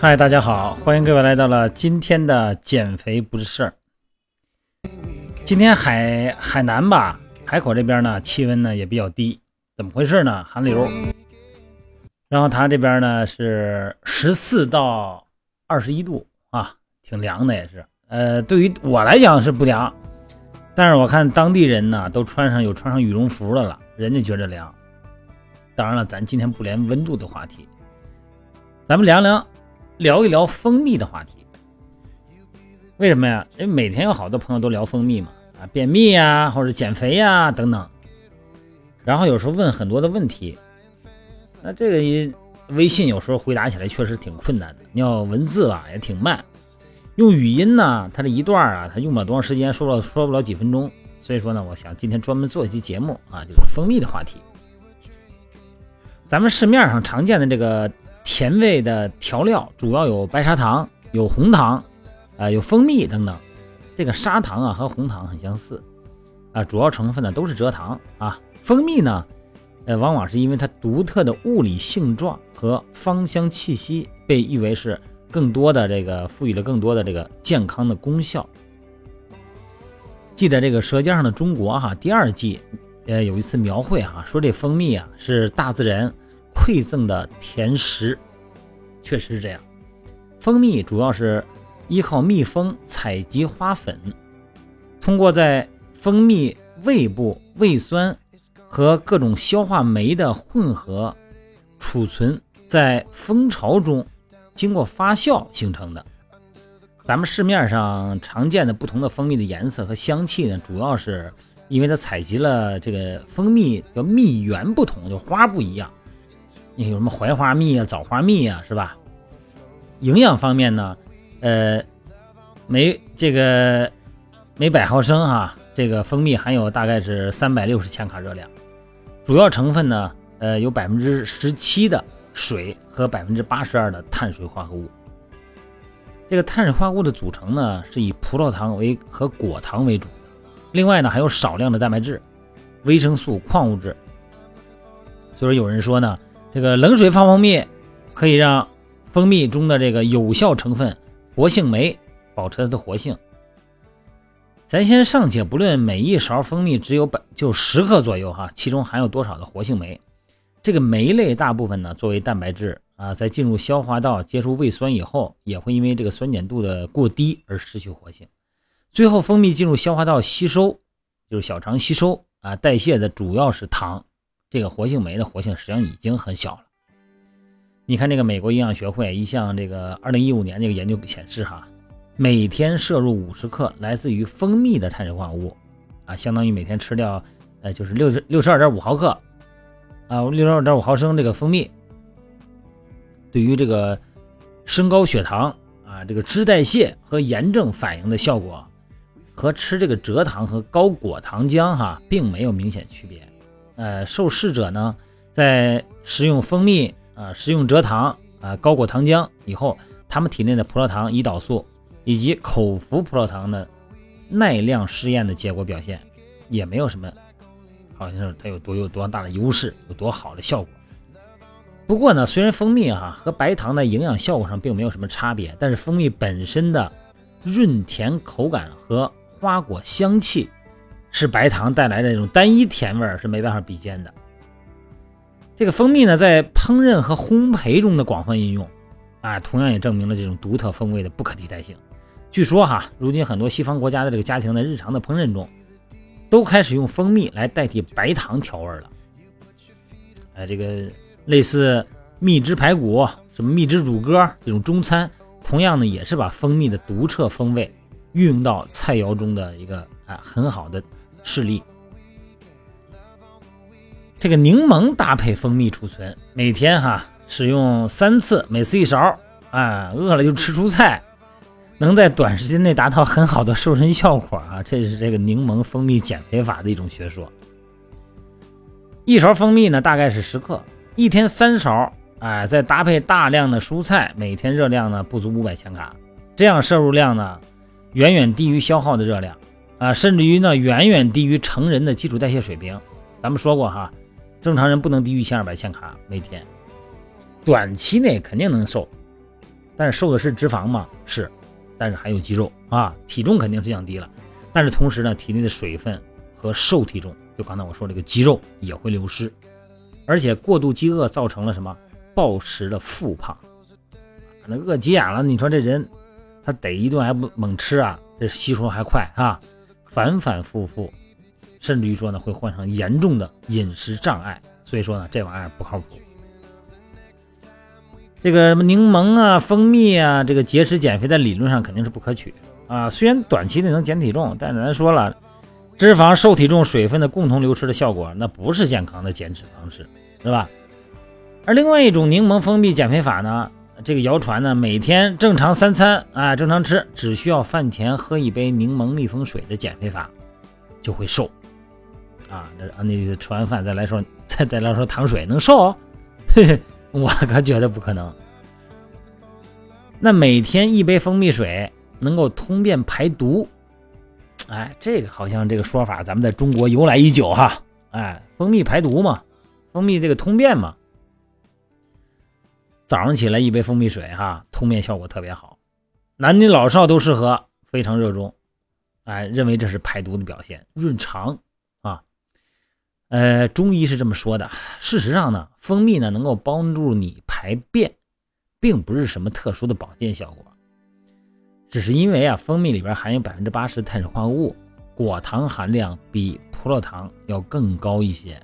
嗨，大家好，欢迎各位来到了今天的减肥不是事儿。今天海海南吧，海口这边呢气温呢也比较低，怎么回事呢？寒流。然后它这边呢是十四到二十一度啊，挺凉的也是。呃，对于我来讲是不凉，但是我看当地人呢都穿上有穿上羽绒服的了，人家觉着凉。当然了，咱今天不连温度的话题，咱们凉凉。聊一聊蜂蜜的话题，为什么呀？因为每天有好多朋友都聊蜂蜜嘛，啊，便秘呀，或者减肥呀等等。然后有时候问很多的问题，那这个微信有时候回答起来确实挺困难的。你要文字吧也挺慢，用语音呢，它这一段啊，它用不了多长时间，说了说不了几分钟。所以说呢，我想今天专门做一期节目啊，就是蜂蜜的话题。咱们市面上常见的这个。甜味的调料主要有白砂糖、有红糖，啊，有蜂蜜等等。这个砂糖啊和红糖很相似，啊，主要成分呢都是蔗糖啊。蜂蜜呢，呃，往往是因为它独特的物理性状和芳香气息，被誉为是更多的这个赋予了更多的这个健康的功效。记得这个《舌尖上的中国》哈第二季，呃，有一次描绘哈，说这蜂蜜啊是大自然。馈赠的甜食，确实是这样。蜂蜜主要是依靠蜜蜂采集花粉，通过在蜂蜜胃部胃酸和各种消化酶的混合储存在蜂巢中，经过发酵形成的。咱们市面上常见的不同的蜂蜜的颜色和香气呢，主要是因为它采集了这个蜂蜜叫蜜源不同，就花不一样。有什么槐花蜜啊、枣花蜜啊，是吧？营养方面呢，呃，每这个每百毫升哈，这个蜂蜜含有大概是三百六十千卡热量，主要成分呢，呃，有百分之十七的水和百分之八十二的碳水化合物。这个碳水化合物的组成呢，是以葡萄糖为和果糖为主，另外呢，还有少量的蛋白质、维生素、矿物质。所以，有人说呢。这个冷水泡蜂蜜可以让蜂蜜中的这个有效成分活性酶保持它的活性。咱先尚且不论每一勺蜂蜜只有百就十克左右哈，其中含有多少的活性酶？这个酶类大部分呢作为蛋白质啊，在进入消化道接触胃酸以后，也会因为这个酸碱度的过低而失去活性。最后蜂蜜进入消化道吸收，就是小肠吸收啊，代谢的主要是糖。这个活性酶的活性实际上已经很小了。你看，这个美国营养学会一项这个二零一五年这个研究显示，哈，每天摄入五十克来自于蜂蜜的碳水化合物，啊，相当于每天吃掉，呃，就是六十六十二点五毫克，啊，六十二点五毫升这个蜂蜜，对于这个升高血糖啊，这个脂代谢和炎症反应的效果，和吃这个蔗糖和高果糖浆哈，并没有明显区别。呃，受试者呢，在食用蜂蜜啊、食用蔗糖啊、高果糖浆以后，他们体内的葡萄糖、胰岛素以及口服葡萄糖的耐量试验的结果表现，也没有什么，好像是它有多有多大的优势，有多好的效果。不过呢，虽然蜂蜜哈和白糖在营养效果上并没有什么差别，但是蜂蜜本身的润甜口感和花果香气。是白糖带来的这种单一甜味儿是没办法比肩的。这个蜂蜜呢，在烹饪和烘焙中的广泛应用，啊，同样也证明了这种独特风味的不可替代性。据说哈，如今很多西方国家的这个家庭在日常的烹饪中，都开始用蜂蜜来代替白糖调味了。哎，这个类似蜜汁排骨、什么蜜汁乳鸽这种中餐，同样呢，也是把蜂蜜的独特风味运用到菜肴中的一个啊很好的。示例，这个柠檬搭配蜂蜜储存，每天哈使用三次，每次一勺，啊，饿了就吃蔬菜，能在短时间内达到很好的瘦身效果啊！这是这个柠檬蜂蜜减肥法的一种学说。一勺蜂蜜呢，大概是十克，一天三勺，哎，再搭配大量的蔬菜，每天热量呢不足五百千卡，这样摄入量呢远远低于消耗的热量。啊，甚至于呢，远远低于成人的基础代谢水平。咱们说过哈，正常人不能低于一千二百千卡每天，短期内肯定能瘦，但是瘦的是脂肪吗？是，但是还有肌肉啊，体重肯定是降低了，但是同时呢，体内的水分和瘦体重，就刚才我说这个肌肉也会流失，而且过度饥饿造成了什么？暴食的复胖，那饿急眼了，你说这人他逮一顿还不猛吃啊？这吸收还快啊，反反复复，甚至于说呢会患上严重的饮食障碍。所以说呢，这玩意儿不靠谱。这个什么柠檬啊、蜂蜜啊，这个节食减肥在理论上肯定是不可取啊。虽然短期内能减体重，但是咱说了，脂肪、受体重、水分的共同流失的效果，那不是健康的减脂方式，对吧？而另外一种柠檬蜂蜜减肥法呢，这个谣传呢，每天正常三餐啊，正常吃，只需要饭前喝一杯柠檬蜜蜂水的减肥法，就会瘦啊。那啊，你吃完饭再来说，再再来说糖水能瘦？嘿嘿。我可觉得不可能。那每天一杯蜂蜜水能够通便排毒，哎，这个好像这个说法咱们在中国由来已久哈。哎，蜂蜜排毒嘛，蜂蜜这个通便嘛。早上起来一杯蜂蜜水哈，通便效果特别好，男女老少都适合，非常热衷。哎，认为这是排毒的表现，润肠。呃，中医是这么说的。事实上呢，蜂蜜呢能够帮助你排便，并不是什么特殊的保健效果，只是因为啊，蜂蜜里边含有百分之八十碳水化合物，果糖含量比葡萄糖要更高一些。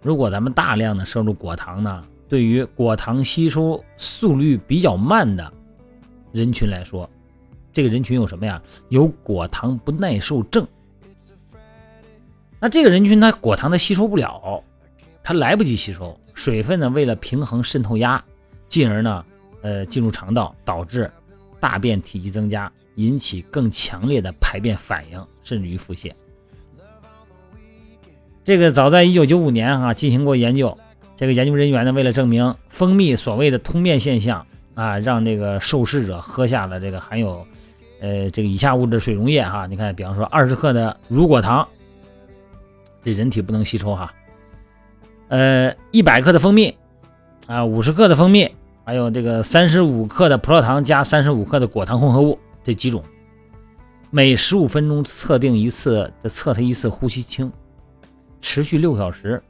如果咱们大量的摄入果糖呢，对于果糖吸收速率比较慢的人群来说，这个人群有什么呀？有果糖不耐受症。那这个人群他果糖他吸收不了，他来不及吸收水分呢，为了平衡渗透压，进而呢，呃，进入肠道，导致大便体积增加，引起更强烈的排便反应，甚至于腹泻。这个早在一九九五年哈进行过研究，这个研究人员呢，为了证明蜂蜜所谓的通便现象啊，让这个受试者喝下了这个含有呃这个以下物质水溶液哈，你看，比方说二十克的乳果糖。这人体不能吸收哈，呃，一百克的蜂蜜啊，五十克的蜂蜜，还有这个三十五克的葡萄糖加三十五克的果糖混合物这几种，每十五分钟测定一次，测它一次呼吸清，持续六小时，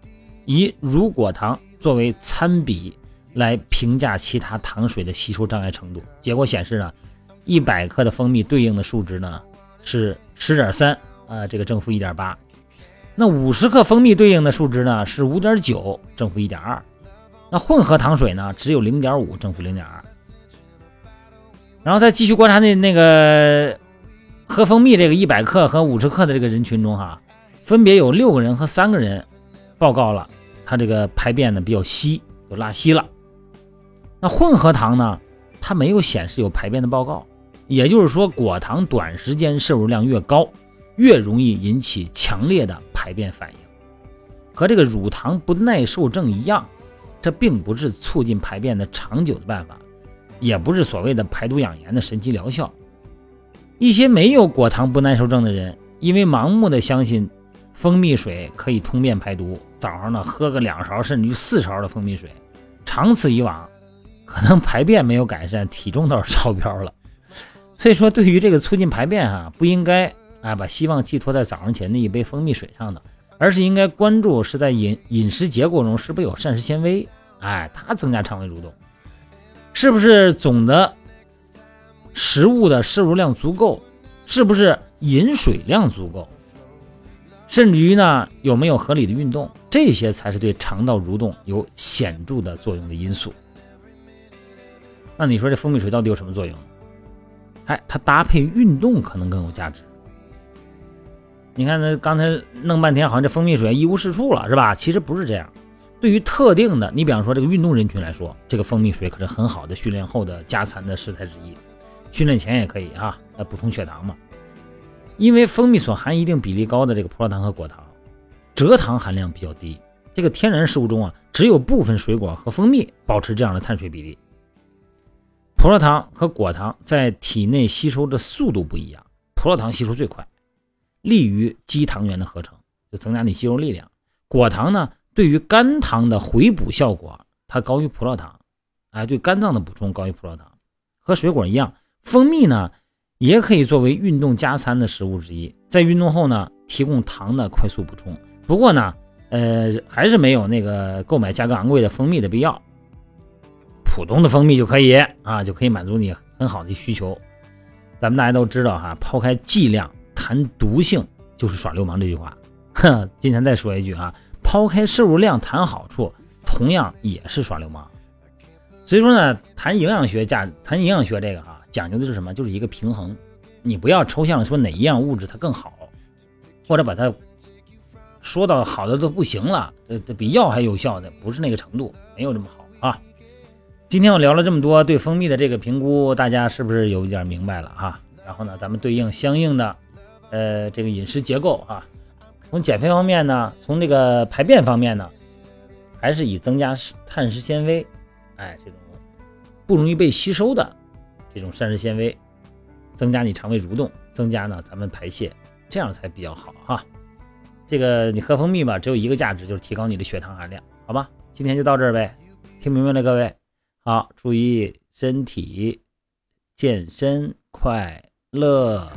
以乳果糖作为参比来评价其他糖水的吸收障碍程度。结果显示呢，一百克的蜂蜜对应的数值呢是十点三啊，这个正负一点八。那五十克蜂蜜对应的数值呢是五点九正负一点二，那混合糖水呢只有零点五正负零点二。然后再继续观察那那个喝蜂蜜这个一百克和五十克的这个人群中哈，分别有六个人和三个人报告了它这个排便呢比较稀，就拉稀了。那混合糖呢，它没有显示有排便的报告，也就是说果糖短时间摄入量越高，越容易引起强烈的。排便反应和这个乳糖不耐受症一样，这并不是促进排便的长久的办法，也不是所谓的排毒养颜的神奇疗效。一些没有果糖不耐受症的人，因为盲目的相信蜂蜜水可以通便排毒，早上呢喝个两勺甚至于四勺的蜂蜜水，长此以往，可能排便没有改善，体重倒是超标了。所以说，对于这个促进排便哈，不应该。哎，把希望寄托在早上起来那一杯蜂蜜水上的，而是应该关注是在饮饮食结构中是不是有膳食纤维，哎，它增加肠胃蠕动，是不是总的食物的摄入量足够，是不是饮水量足够，甚至于呢有没有合理的运动，这些才是对肠道蠕动有显著的作用的因素。那你说这蜂蜜水到底有什么作用？哎，它搭配运动可能更有价值。你看，那刚才弄半天，好像这蜂蜜水一无是处了，是吧？其实不是这样。对于特定的，你比方说这个运动人群来说，这个蜂蜜水可是很好的训练后的加餐的食材之一。训练前也可以啊，来补充血糖嘛。因为蜂蜜所含一定比例高的这个葡萄糖和果糖，蔗糖含量比较低。这个天然食物中啊，只有部分水果和蜂蜜保持这样的碳水比例。葡萄糖和果糖在体内吸收的速度不一样，葡萄糖吸收最快。利于肌糖原的合成，就增加你肌肉力量。果糖呢，对于肝糖的回补效果，它高于葡萄糖，哎，对肝脏的补充高于葡萄糖。和水果一样，蜂蜜呢也可以作为运动加餐的食物之一，在运动后呢提供糖的快速补充。不过呢，呃，还是没有那个购买价格昂贵的蜂蜜的必要，普通的蜂蜜就可以啊，就可以满足你很好的需求。咱们大家都知道哈，抛开剂量谈毒性就是耍流氓这句话。哼，今天再说一句啊，抛开摄入量谈好处，同样也是耍流氓。所以说呢，谈营养学价，谈营养学这个哈，讲究的是什么？就是一个平衡。你不要抽象的说哪一样物质它更好，或者把它说到好的都不行了，这这比药还有效的，不是那个程度，没有这么好啊。今天我聊了这么多对蜂蜜的这个评估，大家是不是有一点明白了哈？然后呢，咱们对应相应的，呃，这个饮食结构啊。从减肥方面呢，从这个排便方面呢，还是以增加碳食纤维，哎，这种不容易被吸收的这种膳食纤维，增加你肠胃蠕动，增加呢咱们排泄，这样才比较好哈。这个你喝蜂蜜吧，只有一个价值，就是提高你的血糖含量，好吧？今天就到这儿呗，听明白了各位？好，注意身体，健身快乐。